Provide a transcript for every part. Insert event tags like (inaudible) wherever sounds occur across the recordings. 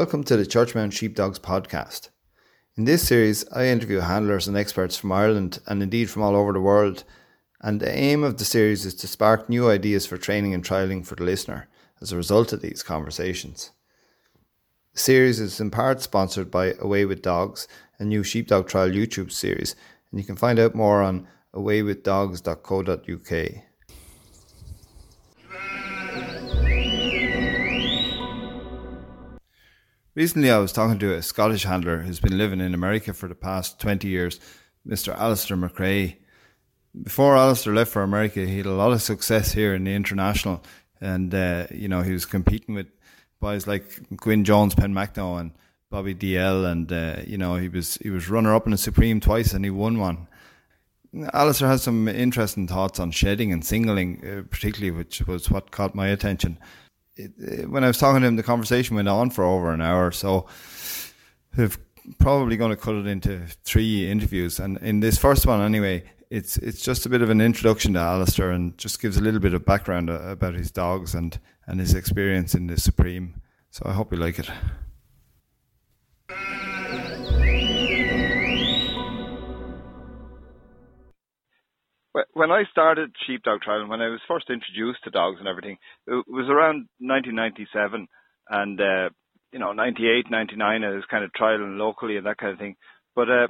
Welcome to the Churchmount Sheepdogs podcast. In this series, I interview handlers and experts from Ireland and indeed from all over the world. And the aim of the series is to spark new ideas for training and trialling for the listener as a result of these conversations. The series is in part sponsored by Away with Dogs, a new sheepdog trial YouTube series, and you can find out more on awaywithdogs.co.uk. Recently, I was talking to a Scottish handler who's been living in America for the past 20 years, Mr. Alistair McRae. Before Alistair left for America, he had a lot of success here in the international, and uh, you know he was competing with boys like Gwyn Jones, Penmachno, and Bobby Dalziel, and uh, you know he was he was runner up in the Supreme twice, and he won one. Alistair has some interesting thoughts on shedding and singling, uh, particularly, which was what caught my attention it, uh, when I was talking to him, the conversation went on for over an hour. So we're probably going to cut it into three interviews. And in this first one, anyway, it's it's just a bit of an introduction to Alistair and just gives a little bit of background about his dogs and, and his experience in the Supreme. So I hope you like it. When I started sheepdog trialing, when I was first introduced to dogs and everything, it was around 1997 and, uh, you know, 98, 99, I was kind of trialing locally and that kind of thing. But, uh,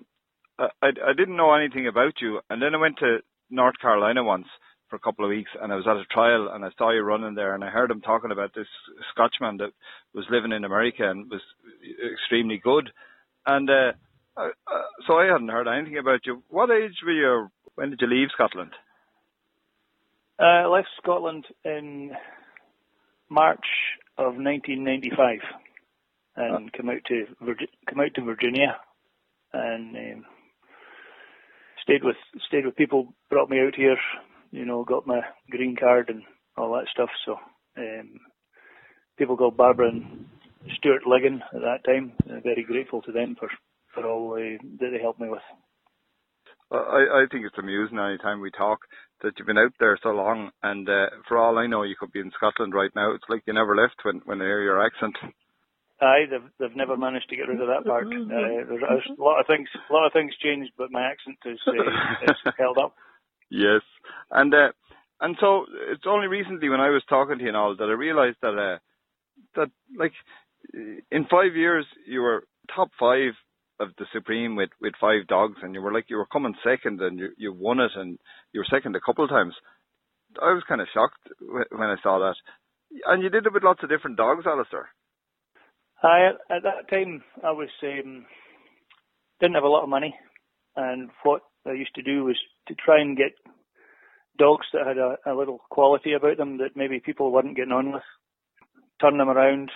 I, I didn't know anything about you. And then I went to North Carolina once for a couple of weeks and I was at a trial and I saw you running there and I heard him talking about this Scotchman that was living in America and was extremely good. And, uh, uh, so I hadn't heard anything about you. What age were you when did you leave Scotland? Uh, I left Scotland in March of 1995 and oh. come out to come out to Virginia and um, stayed with stayed with people. Brought me out here, you know, got my green card and all that stuff. So um, people called Barbara and Stuart Ligon at that time. I'm very grateful to them for for all uh, that they helped me with. I, I think it's amusing any time we talk that you've been out there so long, and uh, for all I know, you could be in Scotland right now. It's like you never left when when I hear your accent. Aye, they've they've never managed to get rid of that part. (laughs) Uh, there's, there's, a lot of things, a lot of things changed, but my accent is, uh, is (laughs) held up. Yes, and uh, and so it's only recently when I was talking to you and all that I realised that uh, that like in five years you were top five of the Supreme with, with five dogs, and you were like you were coming second, and you you won it, and you were second a couple of times. I was kind of shocked when I saw that, and you did it with lots of different dogs, Alistair. I at that time I was um, didn't have a lot of money, and what I used to do was to try and get dogs that had a, a little quality about them that maybe people weren't getting on with, turn them around,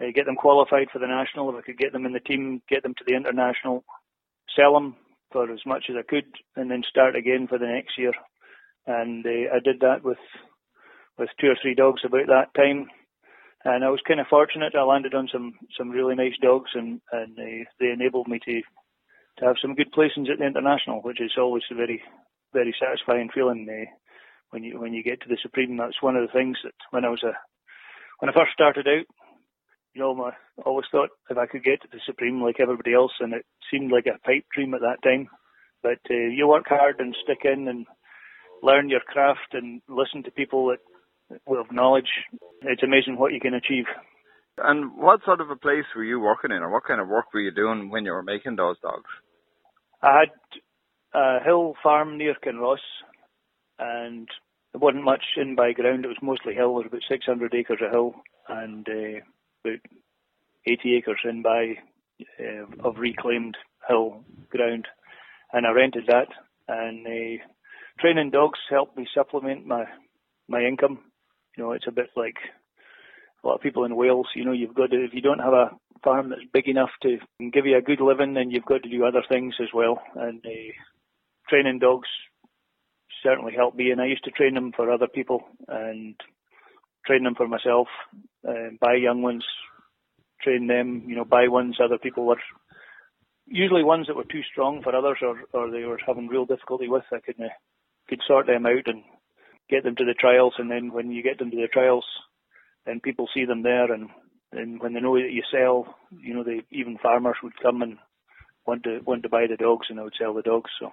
uh, get them qualified for the national. If I could get them in the team, get them to the international, sell them for as much as I could, and then start again for the next year. And uh, I did that with with two or three dogs about that time. And I was kind of fortunate. I landed on some some really nice dogs, and and uh, they enabled me to to have some good placings at the international, which is always a very very satisfying feeling uh, when you when you get to the supreme. That's one of the things that when I was a when I first started out, you know, I always thought if I could get to the Supreme like everybody else, and it seemed like a pipe dream at that time. But uh, you work hard and stick in and learn your craft and listen to people that with knowledge. It's amazing what you can achieve. And what sort of a place were you working in, or what kind of work were you doing when you were making those dogs? I had a hill farm near Kinross, and it wasn't much in by ground. It was mostly hill. There was about 600 acres of hill, and uh, about 80 acres in by uh, of reclaimed hill ground, and I rented that. And uh, training dogs helped me supplement my my income. You know, it's a bit like a lot of people in Wales. You know, you've got to if you don't have a farm that's big enough to give you a good living, then you've got to do other things as well. And uh, training dogs certainly helped me, and I used to train them for other people and train them for myself, uh, buy young ones, train them, you know, buy ones other people were usually ones that were too strong for others or, or they were having real difficulty with. I could, uh, could sort them out and get them to the trials. And then when you get them to the trials, then people see them there and and when they know that you sell, you know, they even farmers would come and want to want to buy the dogs, and I would sell the dogs. So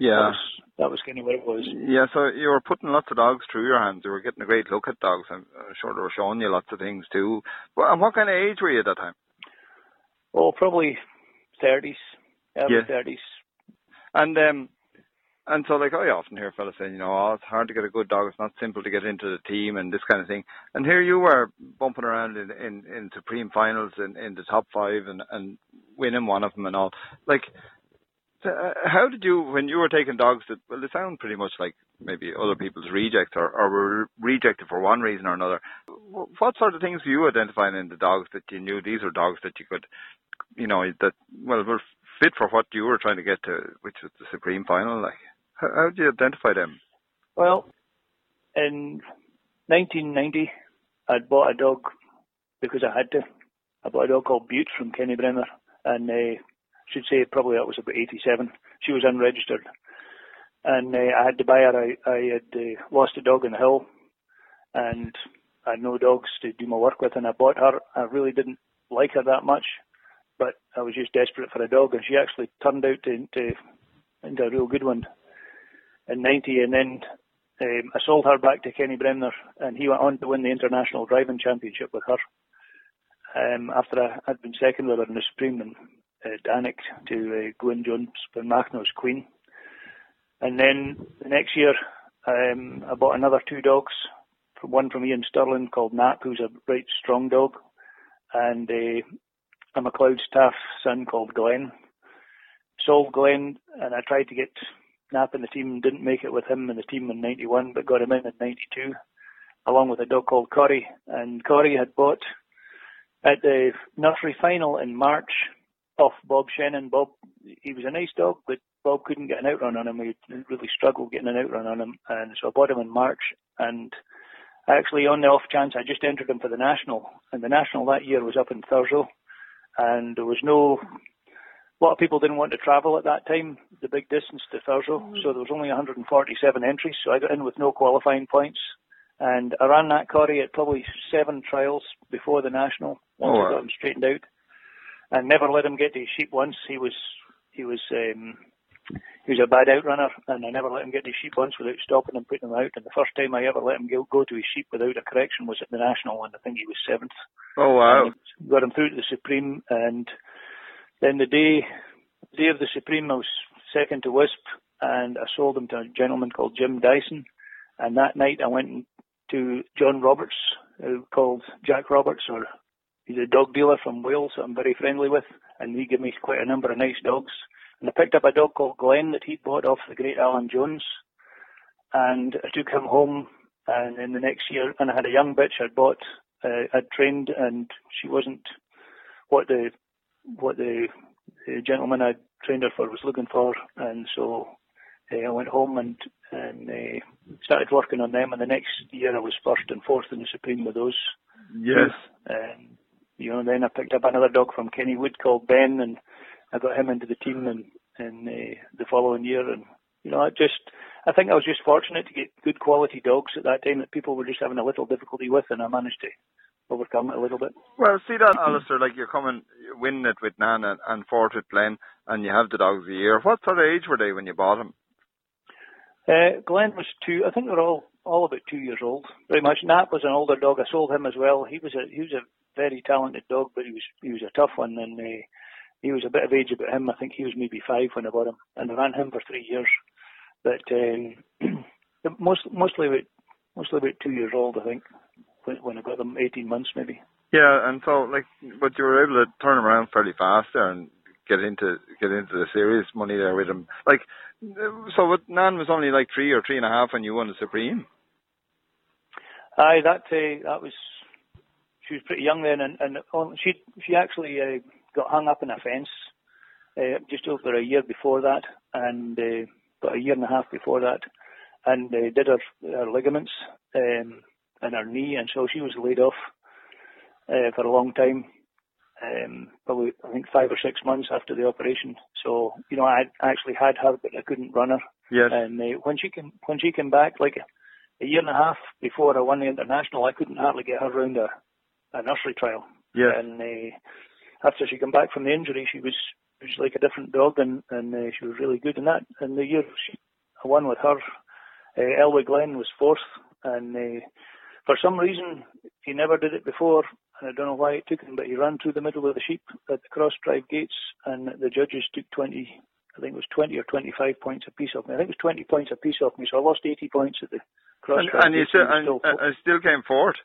yeah, that was, that was kind of what it was. Yeah, so you were putting lots of dogs through your hands. You were getting a great look at dogs. I'm sure they were showing you lots of things too. But and what kind of age were you at that time? Oh, probably thirties, early thirties. And um, and so, like, I often hear fellas saying, you know, oh, it's hard to get a good dog. It's not simple to get into the team and this kind of thing. And here you were bumping around in in, in supreme finals in, in the top five and and winning one of them and all. Like, uh, how did you, when you were taking dogs that, well, they sound pretty much like maybe other people's rejects or, or were rejected for one reason or another. What sort of things were you identifying in the dogs that you knew these were dogs that you could, you know, that, well, were fit for what you were trying to get to, which was the supreme final? Like, how, how did you identify them? Well, in 1990, I'd bought a dog because I had to. I bought a dog called Butte from Kenny Bremner, and uh, should say probably that was about 87. She was unregistered, and uh, I had to buy her. I, I had uh, lost a dog in the hill, and I had no dogs to do my work with, and I bought her. I really didn't like her that much, but I was just desperate for a dog, and she actually turned out to, into a real good one in 90, and then um, I sold her back to Kenny Bremner, and he went on to win the International Driving Championship with her. Um, after I had been second with her in the Supreme and uh, Danik to uh, Gwyn Jones Penmachno's Queen. And then the next year, um, I bought another two dogs, one from Ian Sterling called Nap, who's a right strong dog, and uh, a McLeod staff son called Glenn. Sold Glenn, and I tried to get Nap in the team, didn't make it with him in the team in 91, but got him in in 92, along with a dog called Corey. And Corey had bought at the nursery final in March off Bob Shannon. Bob, he was a nice dog, but Bob couldn't get an outrun on him. He really struggled getting an outrun on him, and so I bought him in March. And actually, on the off chance, I just entered him for the national, and the national that year was up in Thurso, and there was no. A lot of people didn't want to travel at that time, the big distance to Thurso, mm-hmm. so there was only 147 entries. So I got in with no qualifying points, and I ran that Corey at probably seven trials before the national once oh, wow. I got him straightened out and never let him get to his sheep once. He was he was um, he was a bad outrunner, and I never let him get to his sheep once without stopping and putting him out. And the first time I ever let him go, go to his sheep without a correction was at the national, and I think he was seventh. Oh wow! got him through to the supreme, and then the day the day of the supreme, I was second to Wisp, and I sold him to a gentleman called Jim Dyson. And that night I went to John Roberts, uh, called Jack Roberts, or He's a dog dealer from Wales that I'm very friendly with, and he gave me quite a number of nice dogs. And I picked up a dog called Glenn that he'd bought off the great Alan Jones, and I took him home. And in the next year, and I had a young bitch I'd bought, uh, I'd trained, and she wasn't what the what the, the gentleman I'd trained her for was looking for, and so uh, I went home and and uh, started working on them. And the next year, I was first and fourth in the Supreme with those. Yes. Um, you know, then I picked up another dog from Kennywood called Ben, and I got him into the team in in uh, the following year. And you know, I just I think I was just fortunate to get good quality dogs at that time that people were just having a little difficulty with, and I managed to overcome it a little bit. Well, see that, Alistair, like you're coming, you're winning it with Nan and, and fourth with Glenn, and you have the dogs a year. What sort of age were they when you bought them? Uh, Glenn was two. I think they're all all about two years old. Very much. Nap was an older dog. I sold him as well. He was a he was a very talented dog, but he was he was a tough one, and uh, he was a bit of age about him. I think he was maybe five when I bought him, and I ran him for three years. But um, (clears throat) most mostly about mostly about two years old, I think, when, when I got them, eighteen months maybe. Yeah, and so like, but you were able to turn around fairly fast there and get into get into the serious money there with him. Like, so what? Nan was only like three or three and a half when you won the Supreme. Aye, that uh, that was she was pretty young then, and, and she she actually uh, got hung up in a fence uh, just over a year before that, and uh, about a year and a half before that, and uh, did her, her ligaments um, in her knee, and so she was laid off uh, for a long time. Um, probably I think five or six months after the operation. So you know I actually had her, but I couldn't run her. Yes. And uh, when she came when she came back, like a year and a half before I won the international, I couldn't hardly get her around a a nursery trial. Yeah. And uh, after she came back from the injury, she was she was like a different dog, and and uh, she was really good in that. And the year she I won with her, uh, Elway Glen was fourth, and uh, for some reason he never did it before, and I don't know why it took him, but he ran through the middle of the sheep at the cross drive gates, and the judges took 20, I think it was 20 or 25 points a piece off me. I think it was 20 points a piece off me, so I lost 80 points at the cross And, drive and you still, He and, and still came fourth.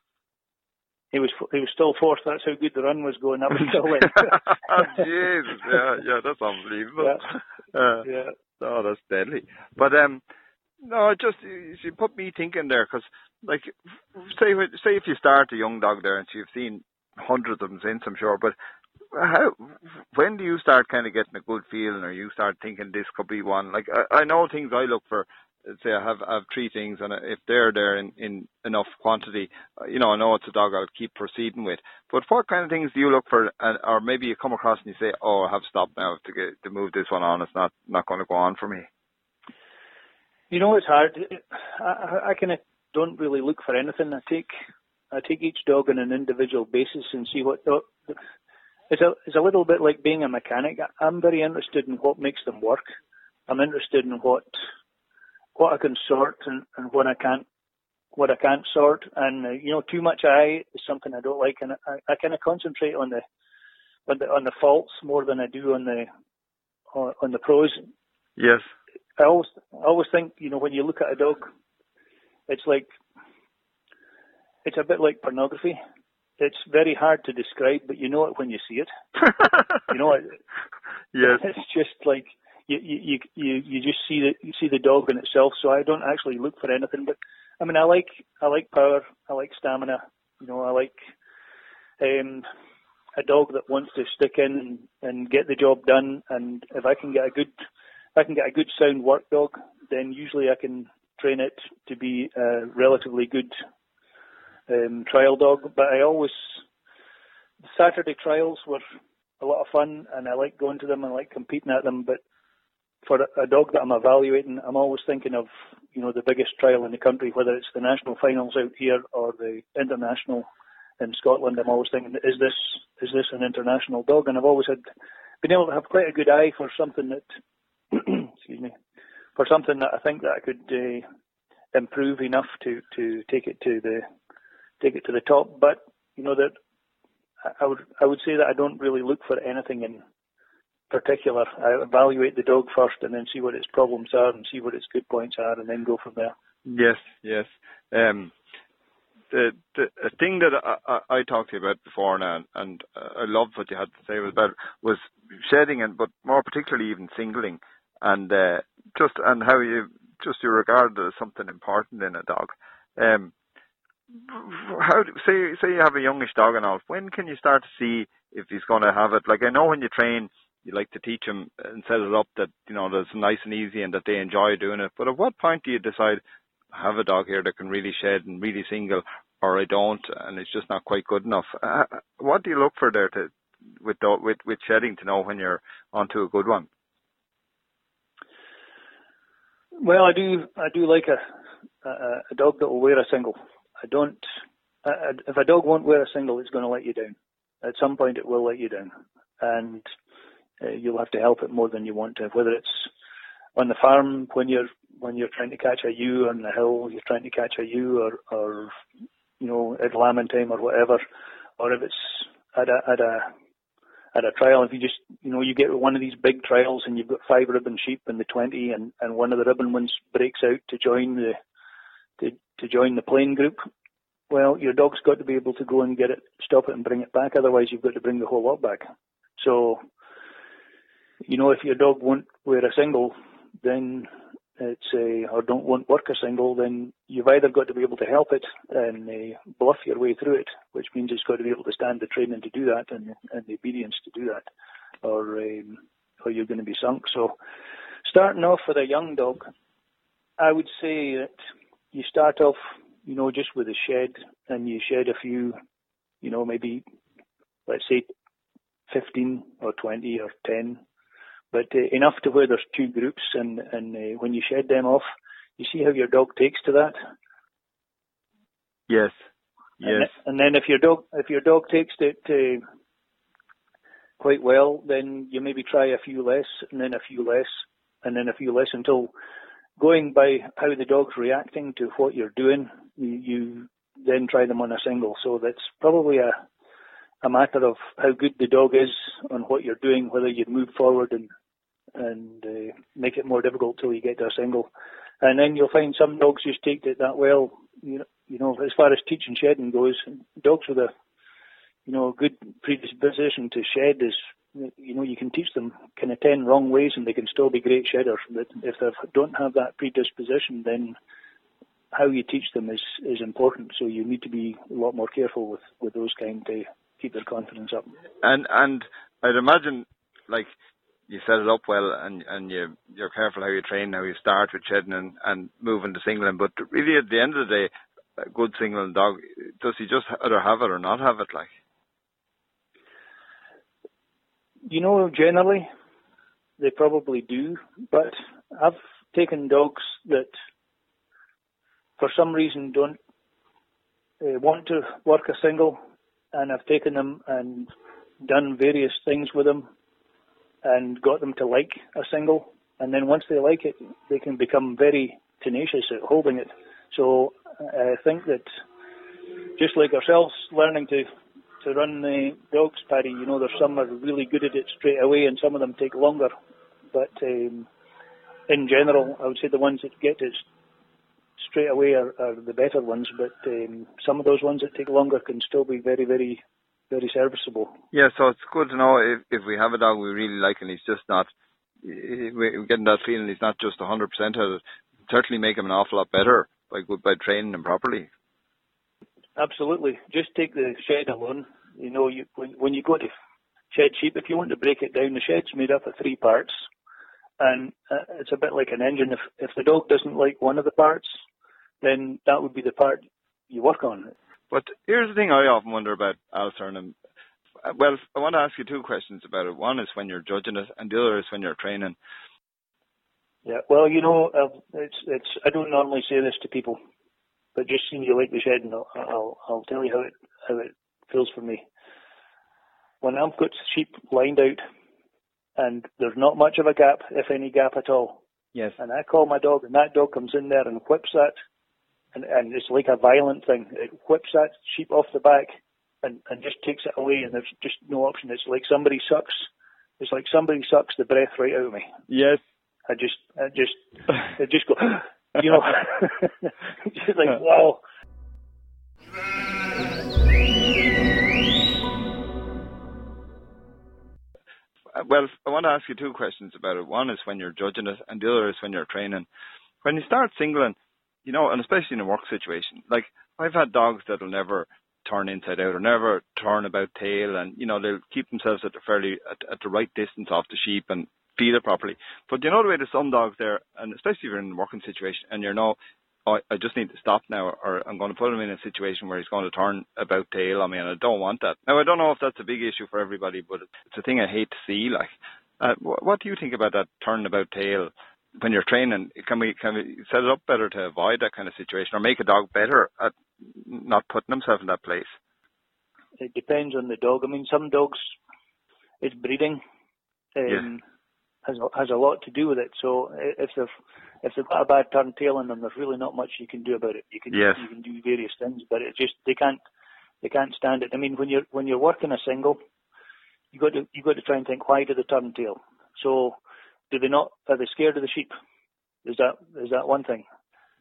He was he was still fourth. That's how good the run was going up until (laughs) then. Jesus, yeah, yeah, that's unbelievable. Yeah. (laughs) Uh, yeah. Oh, that's deadly. But um, no, just you you put me thinking there because, like, say say if you start a young dog there and you've seen hundreds of them since, I'm sure, but how when do you start kind of getting a good feeling, or you start thinking this could be one? Like, I, I know things I look for. Say I have I have three things, and if they're there in, in enough quantity, you know, I know it's a dog I'll keep proceeding with. But what kind of things do you look for, and, or maybe you come across and you say, "Oh, I have stopped now to get to move this one on. It's not not going to go on for me." You know, it's hard. I, I, kind of don't really look for anything. I take I take each dog on an individual basis and see what. It's a it's a little bit like being a mechanic. I'm very interested in what makes them work. I'm interested in what what I can sort and, and what I can't what I can't sort. And uh, you know, too much eye is something I don't like, and I, I kind of concentrate on the on the on the faults more than I do on the on, on the pros. Yes. I always I always think you know when you look at a dog, it's like it's a bit like pornography. It's very hard to describe, but you know it when you see it. (laughs) You know it. yes. (laughs) It's just like you you you you just see the you see the dog in itself. So I don't actually look for anything. But I mean, I like I like power. I like stamina. You know, I like um, a dog that wants to stick in and, and get the job done. And if I can get a good if I can get a good sound work dog, then usually I can train it to be a relatively good um, trial dog. But I always Saturday trials were a lot of fun, and I like going to them and like competing at them. But for a, dog that I'm evaluating, I'm always thinking of you know the biggest trial in the country, whether it's the national finals out here or the international in Scotland. I'm always thinking, is this is this an international dog? And I've always had been able to have quite a good eye for something that (clears throat) excuse me for something that I think that I could uh, improve enough to to take it to the take it to the top. But you know that I would I would say that I don't really look for anything in particular. I evaluate the dog first and then see what its problems are and see what its good points are and then go from there. Yes, yes. Um, the the thing that I, I, I talked to you about before now, and, and I loved what you had to say about was shedding, and but more particularly even singling, and uh, just and how you just you regard as something important in a dog. Um, how do- say say you have a youngish dog and all. When can you start to see if he's going to have it? Like I know when you train, you like to teach him and set it up that you know that's nice and easy and that they enjoy doing it. But at what point do you decide I have a dog here that can really shed and really single, or I don't, and it's just not quite good enough? Uh, what do you look for there to with with with shedding to know when you're onto a good one? Well, I do I do like a a, a dog that will wear a single. I don't. If a dog won't wear a single, it's going to let you down. At some point, it will let you down, and uh, you'll have to help it more than you want to. Whether it's on the farm when you're when you're trying to catch a ewe on the hill, you're trying to catch a ewe, or or you know at lambing time or whatever, or if it's at a at a at a trial, if you just, you know, you get one of these big trials and you've got five ribbon sheep in the 20 and, and one of the ribbon ones breaks out to join the, to, to join the plain group. Well, your dog's got to be able to go and get it, stop it and bring it back. Otherwise you've got to bring the whole lot back. So, you know, if your dog won't wear a single, then it's a, or don't want work a single, then you've either got to be able to help it and uh, bluff your way through it, which means it's got to be able to stand the training to do that and, and the obedience to do that, or um, or you're going to be sunk. So, starting off with a young dog, I would say that you start off, you know, just with a shed, and you shed a few, you know, maybe let's say 15 or 20 or 10 but uh, enough to where there's two groups, and and uh, when you shed them off, you see how your dog takes to that. Yes. Yes. And, then if your dog if your dog takes it uh, quite well, then you maybe try a few less, and then a few less, and then a few less until going by how the dog's reacting to what you're doing, you, you then try them on a single. So that's probably a a matter of how good the dog is on what you're doing, whether you move forward and and uh, make it more difficult till you get to a single. And then you'll find some dogs just take it that well. You know, you know, as far as teaching shedding goes, dogs with a you know good predisposition to shed is you know you can teach them kind of ten wrong ways and they can still be great shedders. But if they don't have that predisposition, then how you teach them is is important. So you need to be a lot more careful with with those kind to keep their confidence up. And and I'd imagine like you set it up well and and you you're careful how you train, how you start with shedding and, and moving to singling. But really, at the end of the day, a good singling dog does he just either have it or not have it? Like, you know, generally they probably do, but I've taken dogs that for some reason don't uh, want to work a single, and I've taken them and done various things with them and got them to like a single. And then once they like it, they can become very tenacious at holding it. So I think that just like ourselves, learning to to run the dogs, Paddy, you know, there's some are really good at it straight away, and some of them take longer. But um, in general, I would say the ones that get it straight away are, are the better ones. But um, some of those ones that take longer can still be very, very very serviceable. Yeah, so it's good to know if, if we have a dog we really like and he's just not, we're getting that feeling he's not just 100% of it, certainly make him an awful lot better by by training him properly. Absolutely. Just take the shed alone. You know, you when, when you go to shed sheep, if you want to break it down, the shed's made up of three parts, and uh, it's a bit like an engine. If if the dog doesn't like one of the parts, then that would be the part you work on. But here's the thing I often wonder about Alistair, and well, I want to ask you two questions about it. One is when you're judging it, and the other is when you're training. Yeah, well, you know, uh, it's it's. I don't normally say this to people, but just seeing you like the shed, and I'll, I'll I'll tell you how it how it feels for me. When I've got sheep lined out, and there's not much of a gap, if any gap at all. Yes. And I call my dog, and that dog comes in there and whips that and, and it's like a violent thing. It whips that sheep off the back and, and just takes it away, and there's just no option. It's like somebody sucks. It's like somebody sucks the breath right out of me. Yes. I just, I just, (laughs) I just go, (gasps) you know, (laughs) just like wow. Uh, well, I want to ask you two questions about it. One is when you're judging it, and the other is when you're training. When you start singling, you know, and especially in a work situation. Like I've had dogs that'll never turn inside out or never turn about tail, and you know they'll keep themselves at the fairly at, at the right distance off the sheep and feed it properly. But you know the way there's some dogs there, and especially if you're in a working situation and you're no, oh, I just need to stop now, or I'm going to put him in a situation where he's going to turn about tail on me, and I don't want that. Now I don't know if that's a big issue for everybody, but it's a thing I hate to see. Like, uh, what do you think about that turn about tail? When you're training, can we can we set it up better to avoid that kind of situation, or make a dog better at not putting himself in that place? It depends on the dog. I mean, some dogs, it's breeding, um, yeah. has has a lot to do with it. So if they've if they've got a bad turn tail in them, there's really not much you can do about it. You can yes. you can do various things, but it just they can't they can't stand it. I mean, when you're when you're working a single, you got to you got to try and think why do they turn tail. So do they not? Are they scared of the sheep? Is that is that one thing?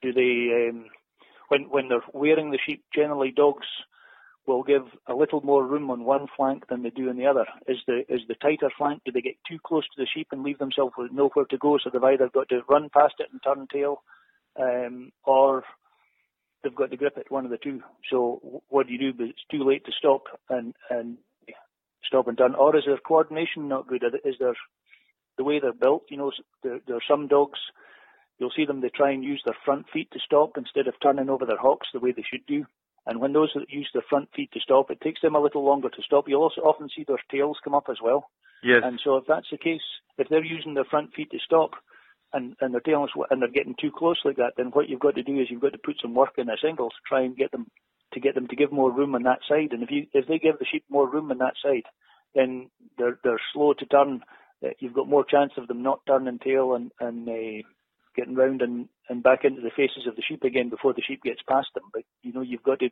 Do they um, when when they're wearing the sheep? Generally, dogs will give a little more room on one flank than they do on the other. Is the is the tighter flank? Do they get too close to the sheep and leave themselves with nowhere to go? So they've either got to run past it and turn tail, um, or they've got to grip it. One of the two. So what do you do? But it's too late to stop and and stop and turn. Or is their coordination not good? Is there the way they're built. You know, there, there are some dogs, you'll see them, they try and use their front feet to stop instead of turning over their hocks the way they should do. And when those that use their front feet to stop, it takes them a little longer to stop. You'll also often see their tails come up as well. Yes. And so if that's the case, if they're using their front feet to stop and, and their tails and they're getting too close like that, then what you've got to do is you've got to put some work in a single to try and get them to get them to give more room on that side. And if you if they give the sheep more room on that side, then they're they're slow to turn. You've got more chance of them not turning tail and and uh, getting round and and back into the faces of the sheep again before the sheep gets past them. But you know you've got to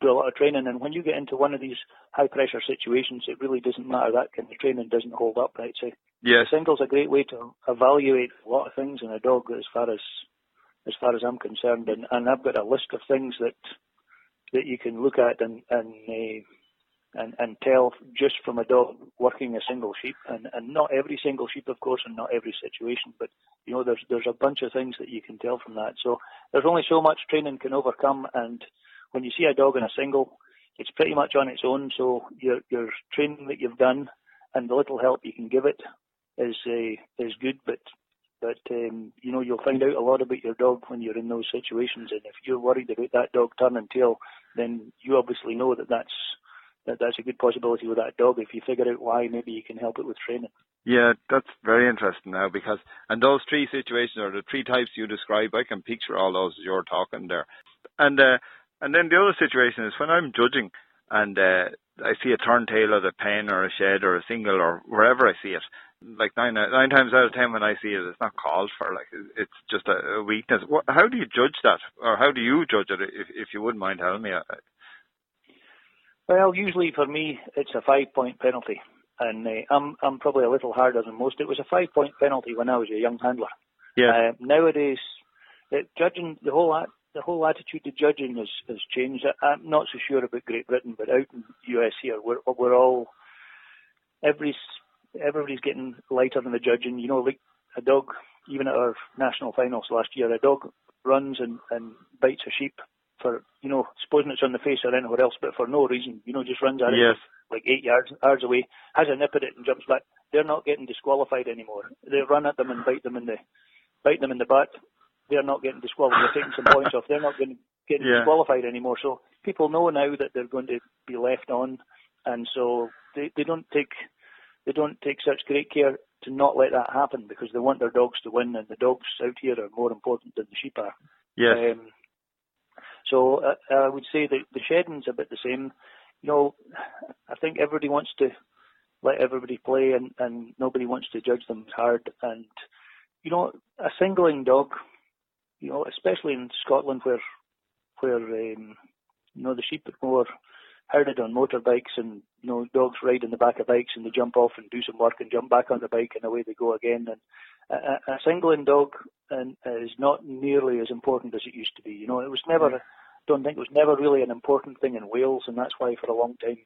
do a lot of training. And when you get into one of these high pressure situations, it really doesn't matter. That kind of training doesn't hold up, right? So yes. single's a great way to evaluate a lot of things in a dog as far as as far as I'm concerned. And, and I've got a list of things that that you can look at and and uh, and, and tell just from a dog working a single sheep, and, and not every single sheep, of course, and not every situation, but you know, there's there's a bunch of things that you can tell from that. So there's only so much training can overcome, and when you see a dog in a single, it's pretty much on its own. So your your training that you've done and the little help you can give it is uh, is good, but but um, you know you'll find out a lot about your dog when you're in those situations. And if you're worried about that dog turning tail, then you obviously know that that's that that's a good possibility with that dog. If you figure out why, maybe you can help it with training. Yeah, that's very interesting now because and those three situations or the three types you describe, I can picture all those as you're talking there. And uh, and then the other situation is when I'm judging and uh, I see a turn tail at a pen or a shed or a single or wherever I see it. Like nine nine times out of ten when I see it, it's not called for. Like it's just a, a weakness. How do you judge that, or how do you judge it? If if you wouldn't mind telling me. Well, usually for me, it's a five-point penalty, and uh, I'm I'm probably a little harder than most. It was a five-point penalty when I was a young handler. Yeah. Uh, nowadays, it, judging the whole the whole attitude to judging has, has changed. I'm not so sure about Great Britain, but out in the US here, we're, we're all, every, everybody's getting lighter than the judging. You know, like a dog, even at our national finals last year, a dog runs and, and bites a sheep for, you know, supposing it's on the face or anywhere else, but for no reason, you know, just runs at yes. it like eight yards, yards away, has a nip at it and jumps back. They're not getting disqualified anymore. They run at them and bite them in the, bite them in the butt they're not getting disqualified. They're taking some points off. They're not getting, getting yeah. disqualified anymore. So people know now that they're going to be left on, and so they, they don't take they don't take such great care to not let that happen because they want their dogs to win, and the dogs out here are more important than the sheep are. Yes. Um, so uh, I would say that the shedding's a bit the same. You know, I think everybody wants to let everybody play, and, and nobody wants to judge them hard. And you know, a singling dog you know, especially in Scotland where where um, you know the sheep are more herded on motorbikes and you know dogs ride in the back of bikes and they jump off and do some work and jump back on the bike and away they go again. And a, a singling dog and, is not nearly as important as it used to be. You know, it was never. I don't think it was never really an important thing in Wales, and that's why for a long time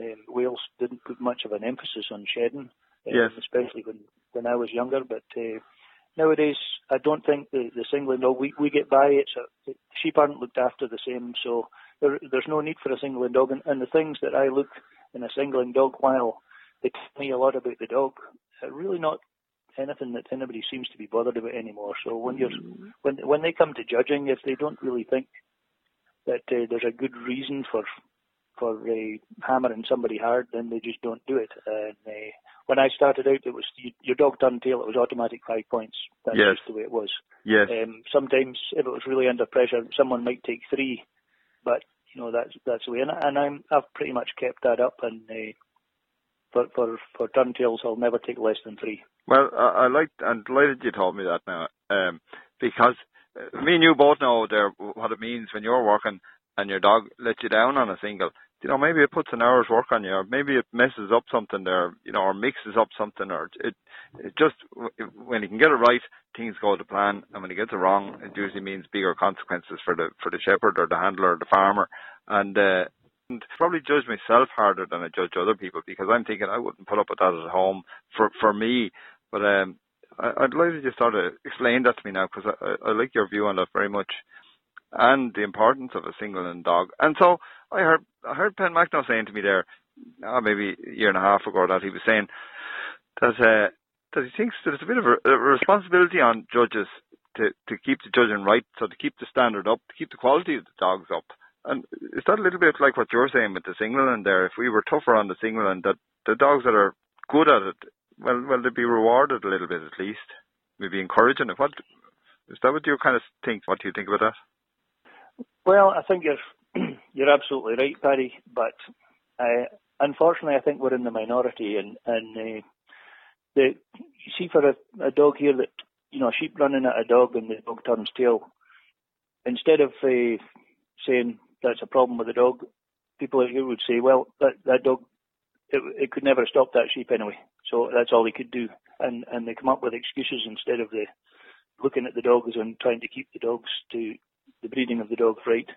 um, Wales didn't put much of an emphasis on shedding, um, yes. especially when when I was younger. But uh, nowadays, I don't think the, the singling dog, we, we get by, it's a, sheep aren't looked after the same, so there, there's no need for a singling dog. And, and the things that I look in a singling dog while they tell me a lot about the dog, are really not anything that anybody seems to be bothered about anymore. So when you're, when, when they come to judging, if they don't really think that uh, there's a good reason for for uh, hammering somebody hard, then they just don't do it. And uh, when I started out, it was you, your dog turned tail. It was automatic five points. That's yes. just the way it was. Yes. Um, sometimes, if it was really under pressure, someone might take three, but you know that's that's the way. And, and I'm I've pretty much kept that up. And uh, for for for turn tails, I'll never take less than three. Well, I, I like. I'm delighted you told me that now, um, because uh, me and you both know there what it means when you're working and your dog lets you down on a single you know, maybe it puts an hour's work on you, or maybe it messes up something there, you know, or mixes up something, or it, it just when you can get it right, things go to plan, and when he gets it wrong, it usually means bigger consequences for the for the shepherd or the handler or the farmer, and. uh and probably judge myself harder than I judge other people because I'm thinking I wouldn't put up with that at home for for me. But um, I, I'd like you just sort of explain that to me now because I, I, I like your view on that very much, and the importance of a single and dog. And so I heard I heard Penmachno saying to me there, oh, maybe a year and a half ago, that he was saying that uh, that he thinks there's a bit of a, a responsibility on judges to to keep the judging right, so to keep the standard up, to keep the quality of the dogs up. And is that a little bit like what you're saying with the single and there? If we were tougher on the single and that the dogs that are good at it, well, well, they'd be rewarded a little bit at least, maybe encouraging it. What is that? What you kind of think? What do you think about that? Well, I think you're (clears throat) you're absolutely right, Paddy. But unfortunately, I think we're in the minority, and and uh, the you see for a, a dog here that you know a sheep running at a dog and the dog turns tail, instead of uh, saying that's a problem with the dog, people here would say, well, that that dog it, it could never stop that sheep anyway, so that's all he could do, and and they come up with excuses instead of the looking at the dogs and trying to keep the dogs to the breeding of the dogs right.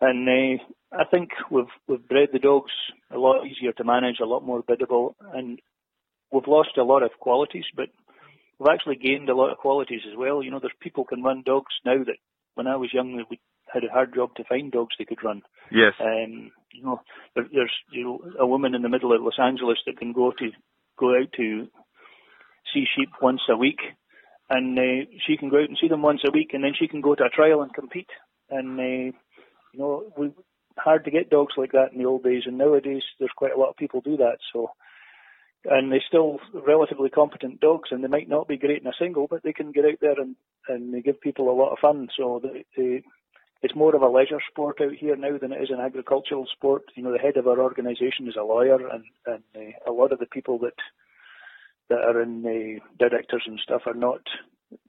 And uh, I think we've we've bred the dogs a lot easier to manage, a lot more biddable, and we've lost a lot of qualities, but we've actually gained a lot of qualities as well. You know, there's people can run dogs now that when I was young we had a hard job to find dogs they could run. Yes. Um, you know, there, there's you know a woman in the middle of Los Angeles that can go to go out to see sheep once a week, and uh, she can go out and see them once a week, and then she can go to a trial and compete. And uh, you know, we hard to get dogs like that in the old days, and nowadays there's quite a lot of people do that. So, and they're still relatively competent dogs, and they might not be great in a single, but they can get out there and and they give people a lot of fun. So they, they, it's more of a leisure sport out here now than it is an agricultural sport. You know, the head of our organisation is a lawyer, and and uh, a lot of the people that that are in the uh, directors and stuff are not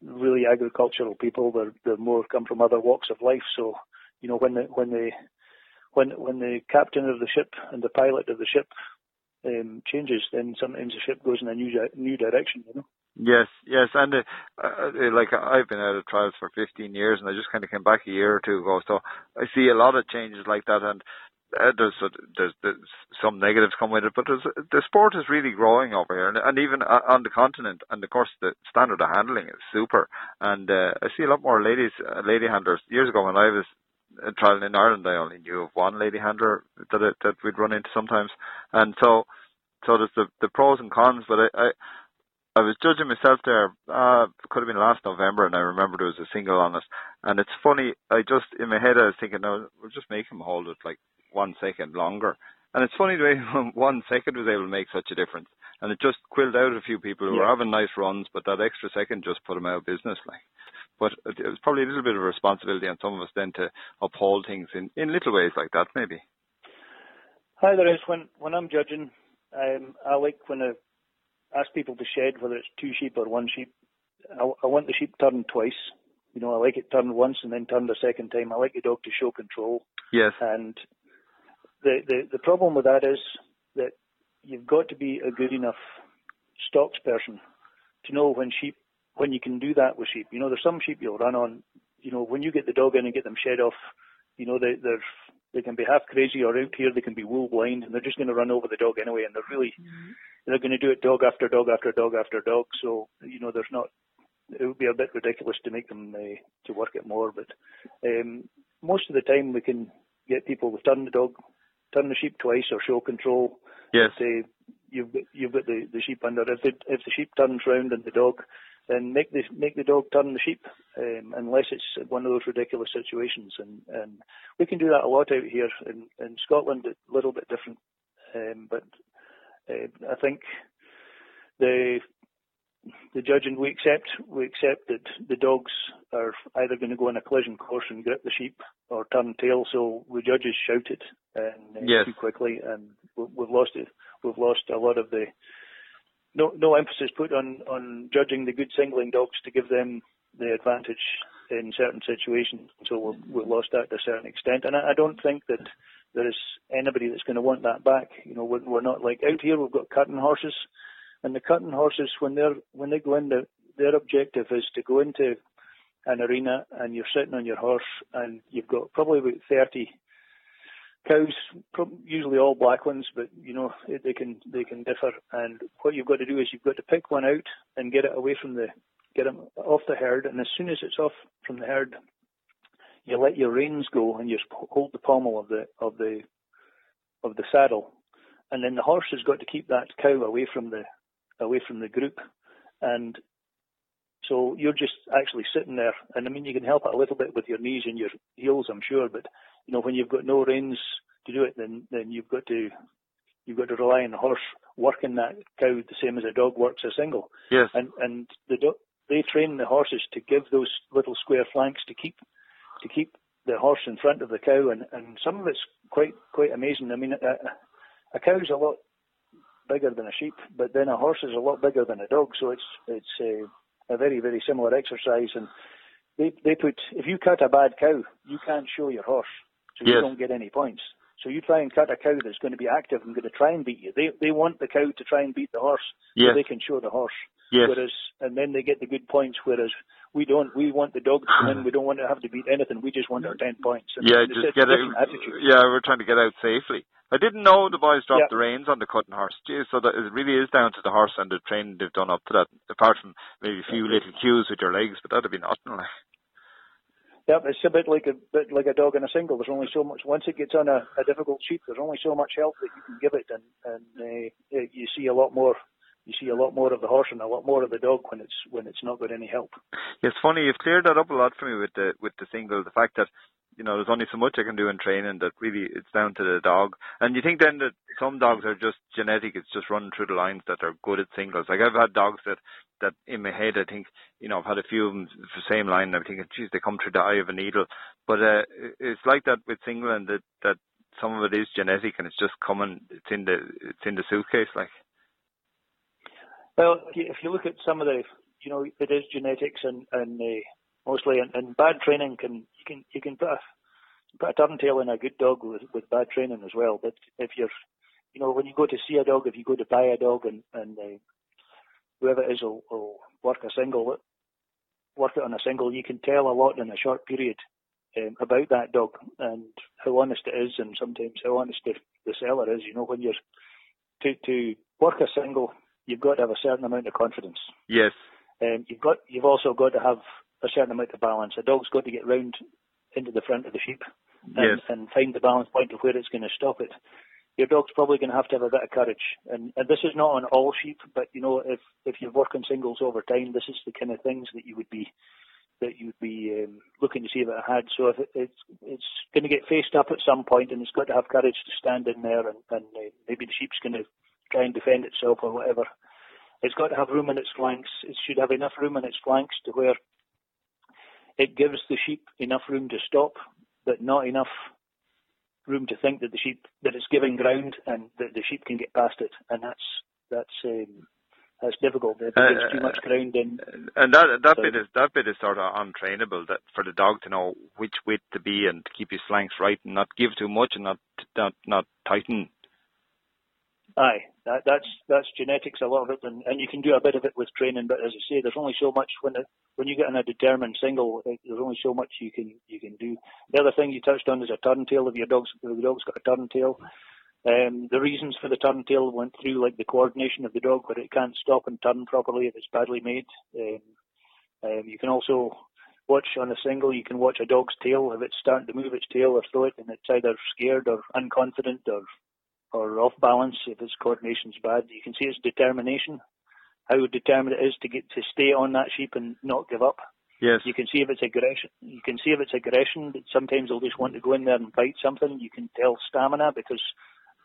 really agricultural people. They're they're more come from other walks of life. So you know when the when the when when the captain of the ship and the pilot of the ship um, changes, then sometimes the ship goes in a new new direction. You know. Yes, yes, and uh, uh, like I've been out of trials for 15 years, and I just kind of came back a year or two ago, so I see a lot of changes like that, and uh, there's, there's there's some negatives come with it, but the sport is really growing over here, and, and even uh, on the continent, and of course the standard of handling is super, and uh, I see a lot more ladies, uh, lady handlers. Years ago when I was uh, trialing in Ireland, I only knew of one lady handler that that we'd run into sometimes, and so so there's the the pros and cons, but I. I I was judging myself there. Uh, it could have been last November, and I remember there was a single on it. And it's funny. I just in my head I was thinking, no, we'll just make him hold it like one second longer. And it's funny the way (laughs) one second was able to make such a difference. And it just quilled out a few people who yeah. were having nice runs, but that extra second just put them out of business. Like, but it was probably a little bit of a responsibility on some of us then to uphold things in in little ways like that, maybe. Hi, there is when when I'm judging, um, I like when I ask people to shed, whether it's two sheep or one sheep. I, I want the sheep turned twice. You know, I like it turned once and then turned a second time. I like the dog to show control. Yes. And the, the, the problem with that is that you've got to be a good enough stocks person to know when sheep when you can do that with sheep. You know, there's some sheep you'll run on. You know, when you get the dog in and get them shed off, you know they they're they can be half crazy or out here they can be wool blind and they're just going to run over the dog anyway and they're really mm-hmm. They're going to do it dog after dog after dog after dog. So you know, there's not it would be a bit ridiculous to make them uh, to work it more. But um, most of the time we can get people to turn the dog turn the sheep twice or show control. Yes. Say you've got, you've got the, the sheep under. If it, if the sheep turns round and the dog, then make the make the dog turn the sheep, um, unless it's one of those ridiculous situations. And and we can do that a lot out here in in Scotland. A little bit different, um, but I think the the judge and we accept we accept that the dogs are either going to go on a collision course and grip the sheep or turn tail. So the judges shouted and uh, yes. too quickly, and we've lost it. We've lost a lot of the no no emphasis put on on judging the good singling dogs to give them the advantage in certain situations. So we've, we've lost that to a certain extent, and I, I don't think that there is anybody that's going to want that back. You know, we're, we're not like out here. We've got cutting horses and the cutting horses, when they're when they go in, the, their objective is to go into an arena and you're sitting on your horse and you've got probably about 30 cows, usually all black ones, but you know they can they can differ. And what you've got to do is you've got to pick one out and get it away from the get them off the herd. And as soon as it's off from the herd, you let your reins go and you hold the pommel of the of the of the saddle, and then the horse has got to keep that cow away from the away from the group. And so you're just actually sitting there. And I mean, you can help it a little bit with your knees and your heels, I'm sure. But, you know, when you've got no reins to do it, then, then you've got to, you've got to rely on the horse working that cow the same as a dog works a single. Yes. And, and the do- they train the horses to give those little square flanks to keep, to keep the horse in front of the cow, and, and some of it's quite quite amazing. I mean, a, a cow's a lot bigger than a sheep, but then a horse is a lot bigger than a dog, so it's it's a, a very very similar exercise. And they they put if you cut a bad cow, you can't show your horse, so yes. you don't get any points. So you try and cut a cow that's going to be active and going to try and beat you. They they want the cow to try and beat the horse, yes. so they can show the horse. Yes. Whereas and then they get the good points. Whereas we don't. We want the dog to come in. We don't want to have to beat anything. We just want our ten points. And yeah, just get out. Attitude. Yeah, we're trying to get out safely. I didn't know the boys dropped Yeah. the reins on the cutting horse. So that it really is down to the horse and the training they've done up to that. Apart from maybe a few little cues with your legs, but that'd be nothing. Like. Yeah, it's a bit like a bit like a dog in a single. There's only so much. Once it gets on a, a difficult sheep, there's only so much help that you can give it, and and uh, you see a lot more. You see a lot more of the horse and a lot more of the dog when it's when it's not got any help. It's funny. You've cleared that up a lot for me with the with the single. The fact that you know there's only so much I can do in training that really it's down to the dog. And you think then that some dogs are just genetic. It's just running through the lines that are good at singles. Like I've had dogs that that in my head I think you know I've had a few of them the same line. and I'm thinking, geez, they come through the eye of a needle. But uh, it's like that with single and that that some of it is genetic and it's just coming. It's in the it's in the suitcase like. Well, if you look at some of the, you know, it is genetics and and uh, mostly, and, and bad training can you can you can put a put a turn-tail in a good dog with with bad training as well. But if you're, you know, when you go to see a dog, if you go to buy a dog and and uh, whoever it is will, will work a single, work it on a single, you can tell a lot in a short period um, about that dog and how honest it is, and sometimes how honest the, the seller is. You know, when you're to to work a single, you've got to have a certain amount of confidence. Yes. Um, you've got you've also got to have a certain amount of balance. A dog's got to get round into the front of the sheep and, Yes. and find the balance point of where it's going to stop it. Your dog's probably going to have to have a bit of courage, and, and this is not on all sheep, but you know if if you're working singles over time, this is the kind of things that you would be that you would be um, looking to see if it had. So if it, it's it's going to get faced up at some point, and it's got to have courage to stand in there, and, and uh, maybe the sheep's going to try and defend itself or whatever. It's got to have room in its flanks. It should have enough room in its flanks to where it gives the sheep enough room to stop, but not enough room to think that the sheep that it's giving ground and that the sheep can get past it. And that's that's um, that's difficult. If it Uh, gives too much ground, then And that that So- bit is that bit is sort of untrainable. That for the dog to know which width to be and to keep his flanks right and not give too much and not not not tighten. aye, that, that's that's genetics. A lot of it, and, and you can do a bit of it with training. But as I say, there's only so much when it, when you get in a determined single. uh, There's only so much you can you can do. The other thing you touched on is a turn tail. If your dog's if the dog's got a turn tail, um, the reasons for the turn tail went through like the coordination of the dog, where it can't stop and turn properly if it's badly made. Um, um, you can also watch on a single. You can watch a dog's tail if it's starting to move its tail or throw it, and it's either scared or unconfident or or off balance if its coordination's bad. You can see its determination, how determined it is to get to stay on that sheep and not give up. Yes. You can see if it's aggression. You can see if it's aggression. But sometimes they'll just want to go in there and bite something. You can tell stamina because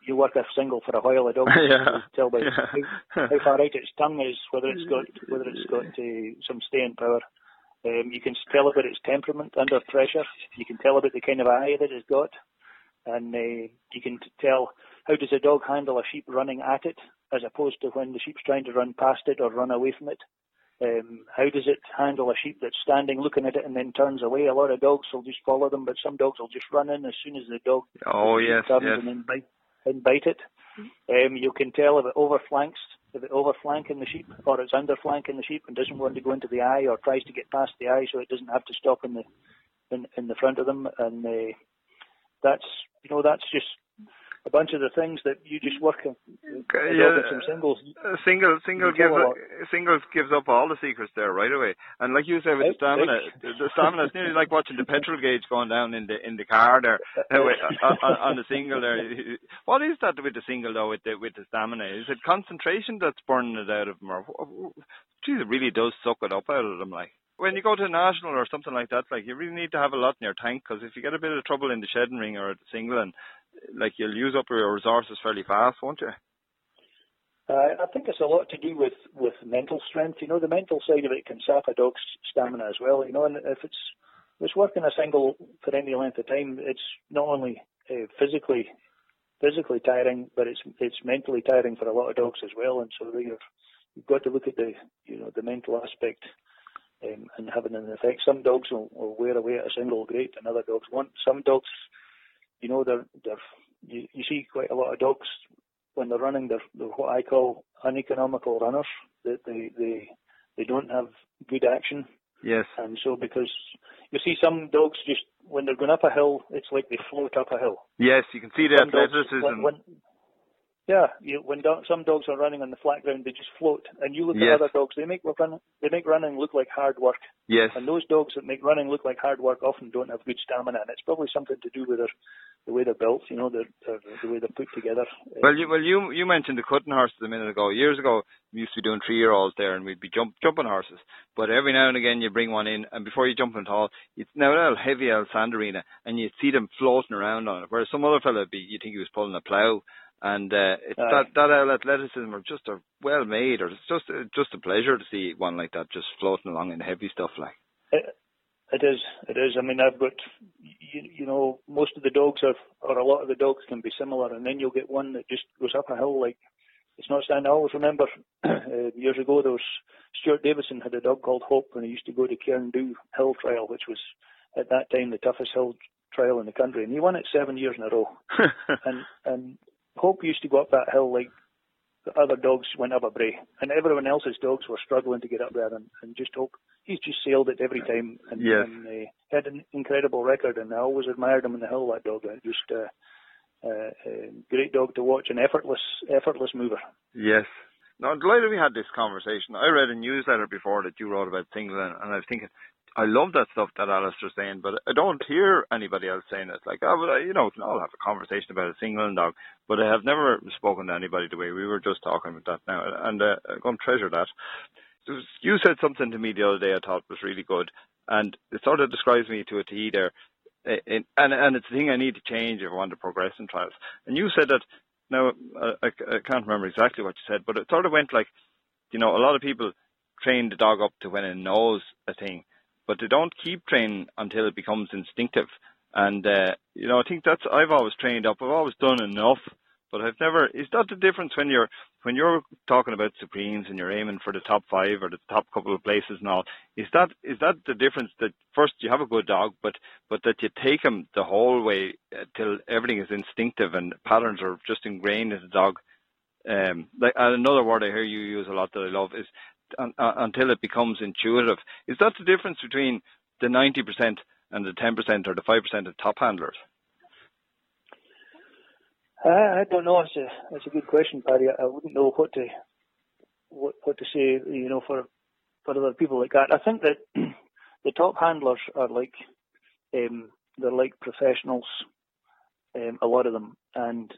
you work a single for a while. A dog (laughs) Yeah. can tell by Yeah. how, how far out its tongue is, whether it's got whether it's got uh, some staying power. Um, you can tell about its temperament under pressure. You can tell about the kind of eye that it's got, and uh, you can tell how does a dog handle a sheep running at it, as opposed to when the sheep's trying to run past it or run away from it. Um, how does it handle a sheep that's standing looking at it and then turns away? A lot of dogs will just follow them, but some dogs will just run in as soon as the dog Oh yes, turns yes. and then bite and bite it. Um, you can tell if it overflanks, if it overflanking the sheep or it's underflanking the sheep and doesn't want to go into the eye or tries to get past the eye so it doesn't have to stop in the in, in the front of them. And uh, that's you know that's just a bunch of the things that you just work on. Okay, yeah, some singles. Uh, single single gives up, singles gives up all the secrets there right away. And like you said with the stamina, the, stamina is nearly like watching the petrol gauge going down in the in the car there uh, on, on on the single there. (laughs) What is that with the single though with the with the stamina? Is it concentration that's burning it out of them, or geez, it really does suck it up out of them like. When you go to national or something like that, like you really need to have a lot in your tank because if you get a bit of trouble in the shedding ring or at the single, and like you'll use up your resources fairly fast, won't you? Uh, I think it's a lot to do with, with mental strength. You know, the mental side of it can sap a dog's stamina as well. You know, and if it's it's working a single for any length of time, it's not only uh, physically physically tiring, but it's it's mentally tiring for a lot of dogs as well. And so you've you've got to look at the you know the mental aspect um, and having an effect. Some dogs will, will wear away at a single great, and other dogs won't. Some dogs, you know, they're they're you, you see quite a lot of dogs when they're running. They're, they're what I call uneconomical runners. That they they they don't have good action. Yes. And so because you see some dogs just when they're going up a hill, it's like they float up a hill. Yes, you can see the Some dogs- when, when, yeah, you, when do, some dogs are running on the flat ground, they just float. And you look Yes. at other dogs; they make run, they make running look like hard work. yes. And those dogs that make running look like hard work often don't have good stamina, and it's probably something to do with their, the way they're built. You know, the the, the way they're put together. Well, you well you you mentioned the cutting horses a minute ago. Years ago, we used to be doing three year olds there, and we'd be jump jumping horses. But every now and again, you bring one in, and before you jump in at all, it's now a heavy old sand arena, and you see them floating around on it. Whereas some other fella, be you think he was pulling a plough, and uh, it's Aye. that that athleticism are just are well made, or it's just uh, just a pleasure to see one like that just floating along in heavy stuff like. It, it is. It is. I mean, I've got, you, you know, most of the dogs are, or a lot of the dogs can be similar, and then you'll get one that just goes up a hill like it's not standing. I always remember (clears throat) uh, years ago there was Stuart Davison had a dog called Hope, and he used to go to Cairndhu Hill Trial, which was at that time the toughest hill trial in the country, and he won it seven years in a row. (laughs) and and Hope used to go up that hill like the other dogs went up a brae, and everyone else's dogs were struggling to get up there, and, and just Hope he's just sailed it every time, and, Yes. and uh, had an incredible record, and I always admired him in the hill. That dog, uh, just uh, uh, uh, great dog to watch, an effortless effortless mover. Yes. Now, I'm delighted we had this conversation. I read a newsletter before that you wrote about Singleton, and I was thinking, I love that stuff that Alistair's saying, but I don't hear anybody else saying it. Like, well, you know, all have a conversation about a single dog, but I have never spoken to anybody the way we were just talking about that now, and uh, I'm going to treasure that. Was- You said something to me the other day I thought was really good, and it sort of describes me to a T there. And and it's the thing I need to change if I want to progress in trials. And you said that now, I, I can't remember exactly what you said, but it sort of went like, you know, a lot of people train the dog up to when it knows a thing, but they don't keep training until it becomes instinctive. And, uh, you know, I think that's, I've always trained up. I've always done enough, but I've never, is that the difference when you're, when you're talking about Supremes and you're aiming for the top five or the top couple of places and all, is that, is that the difference that first you have a good dog, but, but that you take him the whole way uh, till everything is instinctive and patterns are just ingrained in the dog? Um, like another word I hear you use a lot that I love is un, uh, until it becomes intuitive. Is that the difference between the 90% and the 10% or the 5% of top handlers? I, I don't know. It's a a good question, Paddy. I, I wouldn't know what to what what to say. You know, for for other people like that. I think that (clears throat) the top handlers are like um, they're like professionals. Um, a lot of them, and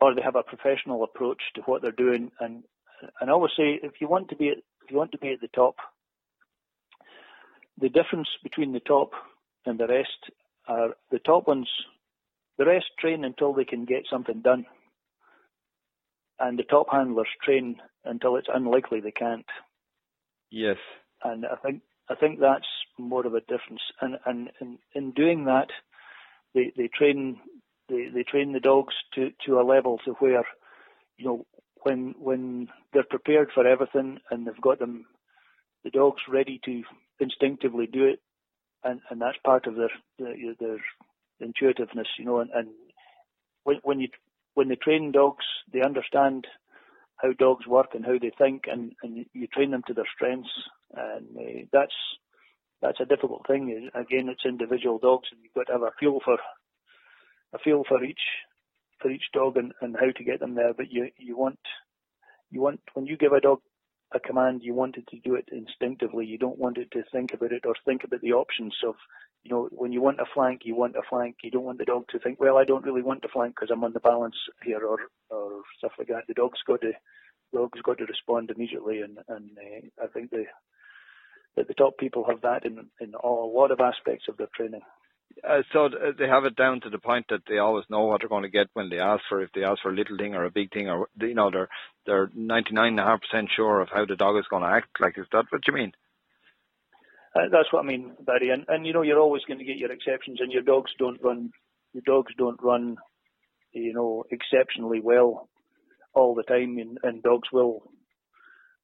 or they have a professional approach to what they're doing. And and I always say, if you want to be at, if you want to be at the top, the difference between the top and the rest are the top ones. The rest train until they can get something done, and the top handlers train until it's unlikely they can't. Yes. And I think I think that's more of a difference. And and in, in doing that, they they train they, they train the dogs to, to a level to where, you know, when when they're prepared for everything and they've got them the dogs ready to instinctively do it and, and that's part of their their, their intuitiveness, you know, and, and when when you when they train dogs they understand how dogs work and how they think and, and you train them to their strengths and uh, that's that's a difficult thing. Again, it's individual dogs and you've got to have a feel for a feel for each for each dog and, and how to get them there. But you you want you want when you give a dog a command, you want it to do it instinctively. You don't want it to think about it or think about the options of you know when you want a flank, you want a flank. You don't want the dog to think, well, I don't really want the flank because I'm on the balance here or or stuff like that. The dog's got to the dog's got to respond immediately, and and uh, I think the that the top people have that in in all, a lot of aspects of their training. Uh, so they have it down to the point that they always know what they're going to get when they ask for if they ask for a little thing or a big thing or you know they're they're ninety nine and a half percent sure of how the dog is going to act. Like is that what you mean? Uh, that's what I mean, Barry. And, and you know, you're always going to get your exceptions, and your dogs don't run. Your dogs don't run, you know, exceptionally well all the time, and, and dogs will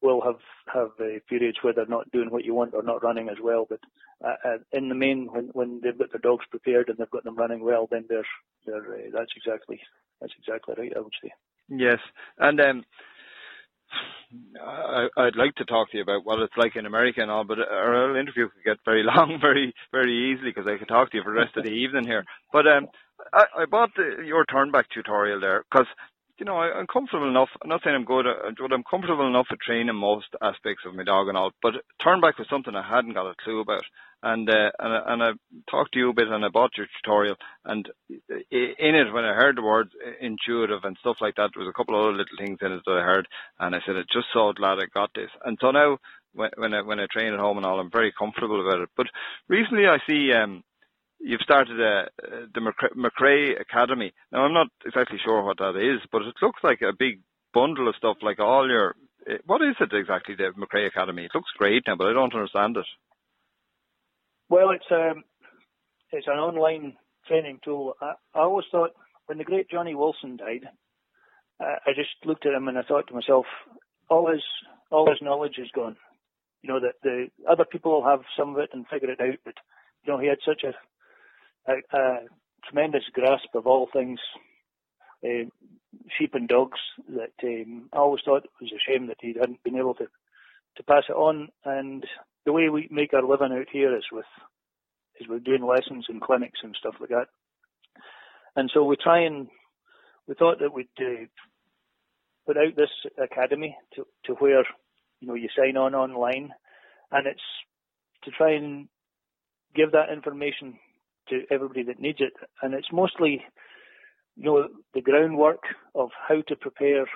will have have uh, periods where they're not doing what you want or not running as well. But uh, uh, in the main, when when they've got their dogs prepared and they've got them running well, then they're they're uh, that's exactly that's exactly right. I would say. Yes, and um, I, would like to talk to you about what it's like in America and all, but our interview could get very (laughs) long, very very easily because I could talk to you for the rest of the evening here. But um, I, I bought the, your turnback tutorial there because you know, I, am comfortable enough. I'm not saying I'm good, but I'm comfortable enough at training most aspects of my dog and all. But turnback was something I hadn't got a clue about, and uh, and I, and I talked to you a bit, and I bought your tutorial, and in it when I heard the words intuitive and stuff like that, there was a couple of other little things in it that I heard, and I said, I'm just so glad I got this. And so now when, when I when I train at home and all, I'm very comfortable about it. But recently I see um you've started a, the McRae Academy. Now, I'm not exactly sure what that is, but it looks like a big bundle of stuff, like all your. Eh, what is it exactly, the McRae Academy? It looks great now, but I don't understand it. Well, it's um, it's an online training tool. I, I always thought when the great Johnny Wilson died, I just looked at him and I thought to myself, all his all his knowledge is gone. You know that the other people will have some of it and figure it out, but you know he had such a a, a tremendous grasp of all things uh, sheep and dogs that um, I always thought it was a shame that he hadn't been able to, to pass it on. And the way we make our living out here is with is we're doing lessons and clinics and stuff like that. And so we try and we thought that we'd uh, put out this academy to, to where you know you sign on online, and it's to try and give that information to everybody that needs it. And it's mostly, you know, the groundwork of how to prepare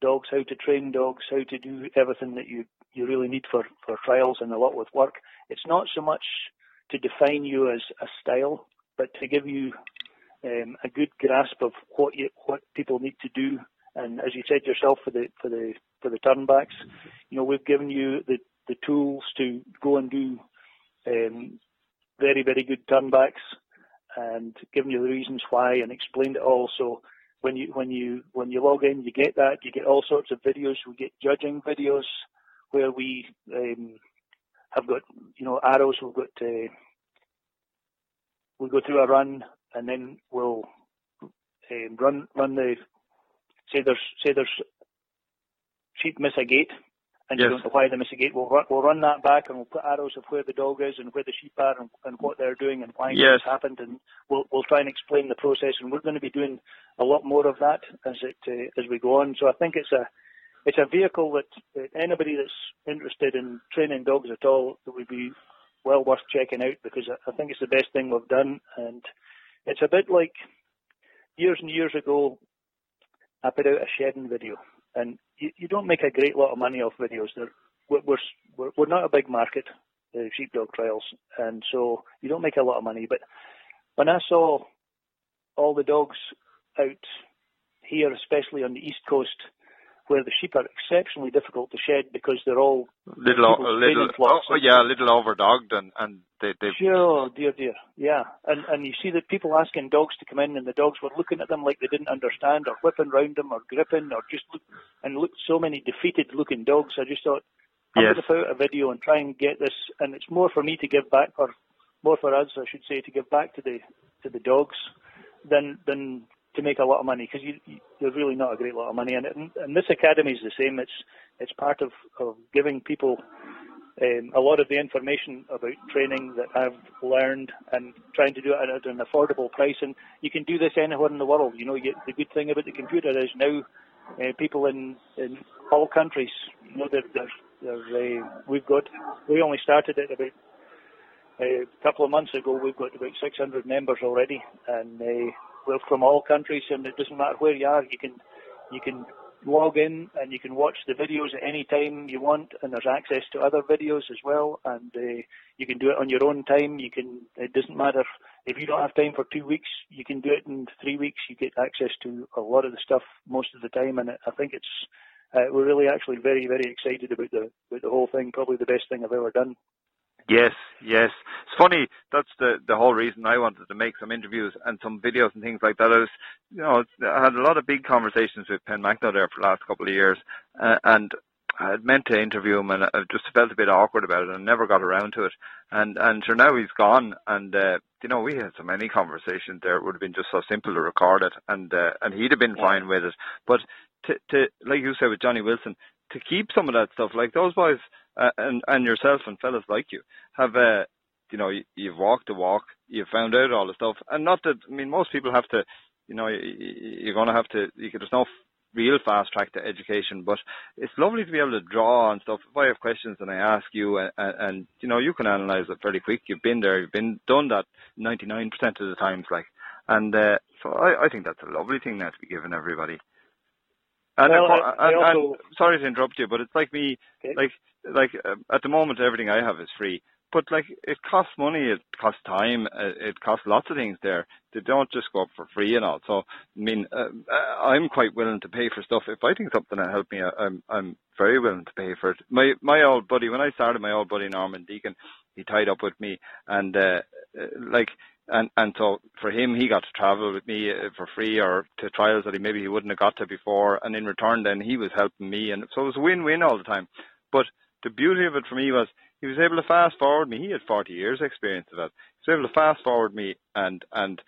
dogs, how to train dogs, how to do everything that you, you really need for, for trials and a lot with work. It's not so much to define you as a style, but to give you um, a good grasp of what you, what people need to do. And as you said yourself for the for the for the turnbacks, you know we've given you the the tools to go and do um, very, very good turnbacks and given you the reasons why and explained it all. So when you when you when you log in, you get that. You get all sorts of videos. We get judging videos where we um, have got you know arrows. We've got we go through a run and then we'll um, run run the say there's say there's sheep miss a gate and yes. you don't know why they gate. We'll run, we'll run that back and we'll put arrows of where the dog is and where the sheep are and, and what they're doing and why yes. it's happened, and we'll we'll try and explain the process. And we're going to be doing a lot more of that as it uh, as we go on. So I think it's a it's a vehicle that, that anybody that's interested in training dogs at all that would be well worth checking out because I, I think it's the best thing we've done. And it's a bit like years and years ago, I put out a shedding video and you, you don't make a great lot of money off videos. They're, we're, we're, we're not a big market, the sheepdog trials, and so you don't make a lot of money. But when I saw all the dogs out here, especially on the east coast, where the sheep are exceptionally difficult to shed because they're all little, little, oh, yeah, a little overdogged and and they they. Sure, dear, dear, yeah, and and you see that people asking dogs to come in, and the dogs were looking at them like they didn't understand, or whipping round them, or gripping, or just look, and look so many defeated looking dogs. I just thought I'm yes. going to put out a video and try and get this, and it's more for me to give back, or more for us, I should say, to give back to the to the dogs than than to make a lot of money because you, you, are really not a great lot of money. And, and, this academy is the same. It's it's part of, of giving people um, a lot of the information about training that I've learned and trying to do it at an affordable price. And you can do this anywhere in the world. You know, you, the good thing about the computer is now uh, people in, in all countries, you know, they're, they're, they're, uh, we've got, we only started it about uh, a couple of months ago. We've got about 600 members already, and uh, we're from all countries, and it doesn't matter where you are. You can you can log in and you can watch the videos at any time you want, and there's access to other videos as well, and uh, you can do it on your own time. You can. It doesn't matter if you don't have time for two weeks. You can do it in three weeks. You get access to a lot of the stuff most of the time, and I think it's. Uh, we're really actually very very excited about the about the whole thing. Probably the best thing I've ever done. Yes, yes. It's funny. That's the the whole reason I wanted to make some interviews and some videos and things like that. I was, you know, I had a lot of big conversations with Penmachno there for the last couple of years, uh, and I had meant to interview him, and I just felt a bit awkward about it, and never got around to it. And and sure now he's gone, and uh, you know we had so many conversations there. It would have been just so simple to record it, and uh, and he'd have been yeah. fine with it. But to to like you said with Johnny Wilson, to keep some of that stuff, like those boys uh, and and yourself and fellas like you have uh you know you, you've walked the walk you've found out all the stuff. And not that i mean most people have to you know you, you're going to have to you, there's no real fast track to education but it's lovely to be able to draw on stuff. If i have questions and i ask you and, and, and you know you can analyze it fairly quick. You've been there you've been done that 99% of the times like. And uh, so I, I think that's a lovely thing now to be given everybody and, well, I, I and, also, and, sorry to interrupt you, but it's like me, okay. like like uh, at the moment everything I have is free, but like it costs money, it costs time, uh, it costs lots of things there. They don't just go up for free and all. So I mean, uh, uh I'm quite willing to pay for stuff if I think something will help me. I'm I'm very willing to pay for it. My my old buddy, when I started, my old buddy Norman Deacon, he tied up with me, and uh, uh like and and so for him he got to travel with me uh, for free or to trials that he maybe he wouldn't have got to before and in return then he was helping me and so it was win-win all the time but the beauty of it for me was he was able to fast forward me. He had 40 years experience of that. He was able to fast forward me and, and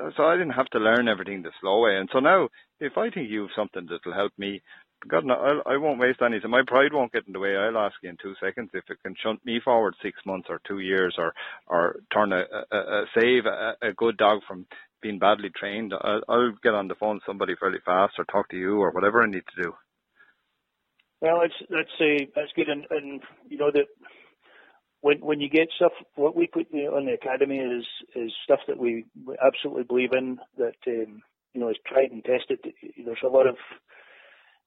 uh, so I didn't have to learn everything the slow way. And so now, if I think you have something that'll help me, God, no, I'll, I won't waste any time. My pride won't get in the way. I'll ask you in two seconds if it can shunt me forward six months or two years, or or turn a, a, a save a, a good dog from being badly trained. I'll, I'll get on the phone to somebody fairly fast, or talk to you, or whatever I need to do. Well, that's a that's good, and, and you know that when when you get stuff, what we put on the academy is is stuff that we absolutely believe in that um, you know is tried and tested. There's a lot of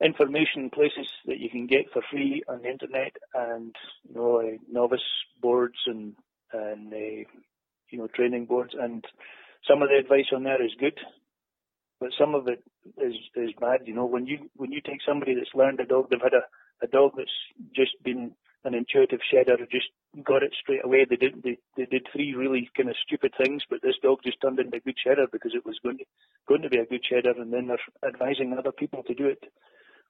information places that you can get for free on the internet, and you know uh, novice boards and and uh, you know training boards, and some of the advice on there is good but some of it is is bad. You know, when you when you take somebody that's learned a dog, they've had a, a dog that's just been an intuitive shedder, just got it straight away. They did they, they did three really kind of stupid things, but this dog just turned into a good shedder because it was going to going to be a good shedder, and then they're advising other people to do it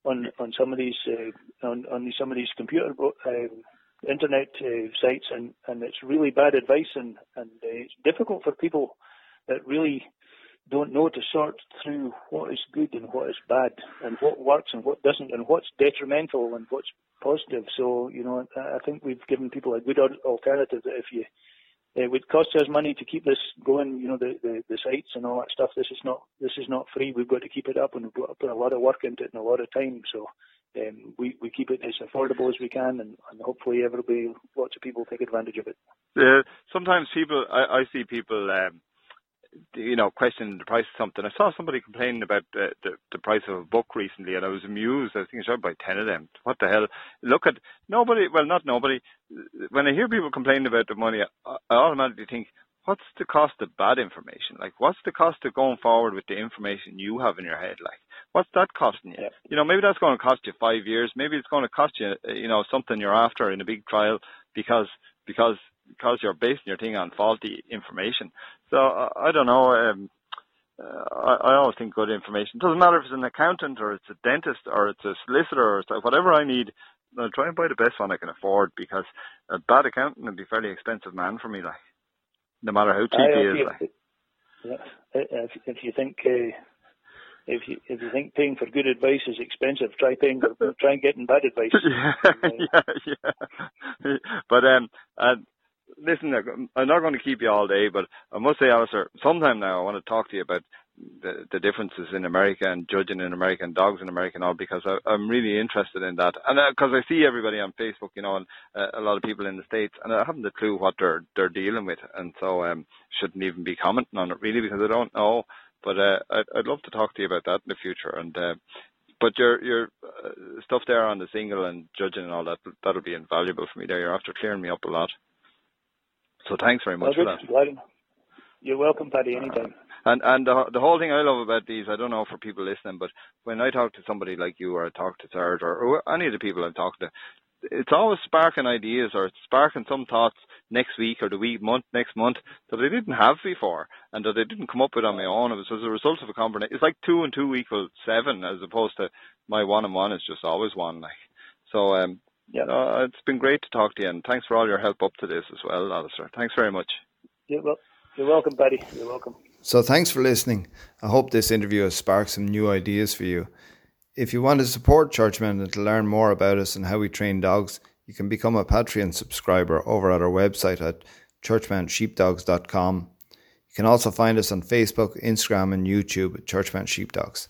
on on some of these uh, on on some of these computer uh, internet uh, sites, and and it's really bad advice, and and uh, it's difficult for people that really don't know to sort through what is good and what is bad, and what works and what doesn't, and what's detrimental and what's positive. So, you know, I think we've given people a good alternative that if you it would cost us money to keep this going, you know, the, the, the sites and all that stuff. This is not this is not free. We've got to keep it up and we've got to put a lot of work into it and a lot of time. So um, we, we keep it as affordable as we can and, and hopefully everybody lots of people take advantage of it. Uh, sometimes people I, I see people um, you know, questioning the price of something. I saw somebody complaining about the, the, the price of a book recently, and I was amused. I was thinking, I should buy ten of them. What the hell? Look at nobody. Well, not nobody. When I hear people complaining about the money, I, I automatically think, what's the cost of bad information? Like, what's the cost of going forward with the information you have in your head? Like, what's that costing you? Yeah. You know, maybe that's going to cost you five years. Maybe it's going to cost you, uh, you know, something you're after in a big trial because because because you're basing your thing on faulty information. So uh, I don't know. Um, uh, I, I always think good information. It doesn't matter if it's an accountant or it's a dentist or it's a solicitor or whatever I need. I'll try and buy the best one I can afford because a bad accountant would be a fairly expensive man for me. Like, no matter how cheap uh, he is. Like. Yeah, if, if you think uh, if you if you think paying for good advice is expensive, try paying for try and getting bad advice. (laughs) yeah, (laughs) yeah, yeah. But um, uh, listen, I'm not going to keep you all day, but I must say, Alistair, sometime now I want to talk to you about the, the differences in America and judging in America and dogs in America and all because I, I'm really interested in that. And because uh, I see everybody on Facebook, you know, and uh, a lot of people in the States, and I haven't a clue what they're they're dealing with, and so um, shouldn't even be commenting on it really because I don't know. But uh, I'd, I'd love to talk to you about that in the future. And uh, but your your uh, stuff there on the single and judging and all that that'll be invaluable for me. There, you're after clearing me up a lot. So thanks very much well, for that. You're welcome, Paddy, anytime. And and the the whole thing I love about these, I don't know for people listening, but when I talk to somebody like you, or I talk to Serge, or, or any of the people I'm talking to, it's always sparking ideas or it's sparking some thoughts. next week or the week month next month that I didn't have before and that I didn't come up with on my own. It was as a result of a combination. It's like two and two equals seven as opposed to my one and one is just always one. Like so, um, yeah, uh, it's been great to talk to you and thanks for all your help up to this as well, Alistair. Thanks very much. Yeah, well, you're welcome, buddy. You're welcome. So thanks for listening. I hope this interview has sparked some new ideas for you. If you want to support Churchmen and to learn more about us and how we train dogs, you can become a Patreon subscriber over at our website at churchmansheepdogs.com. You can also find us on Facebook, Instagram, and YouTube at Churchman Sheepdogs.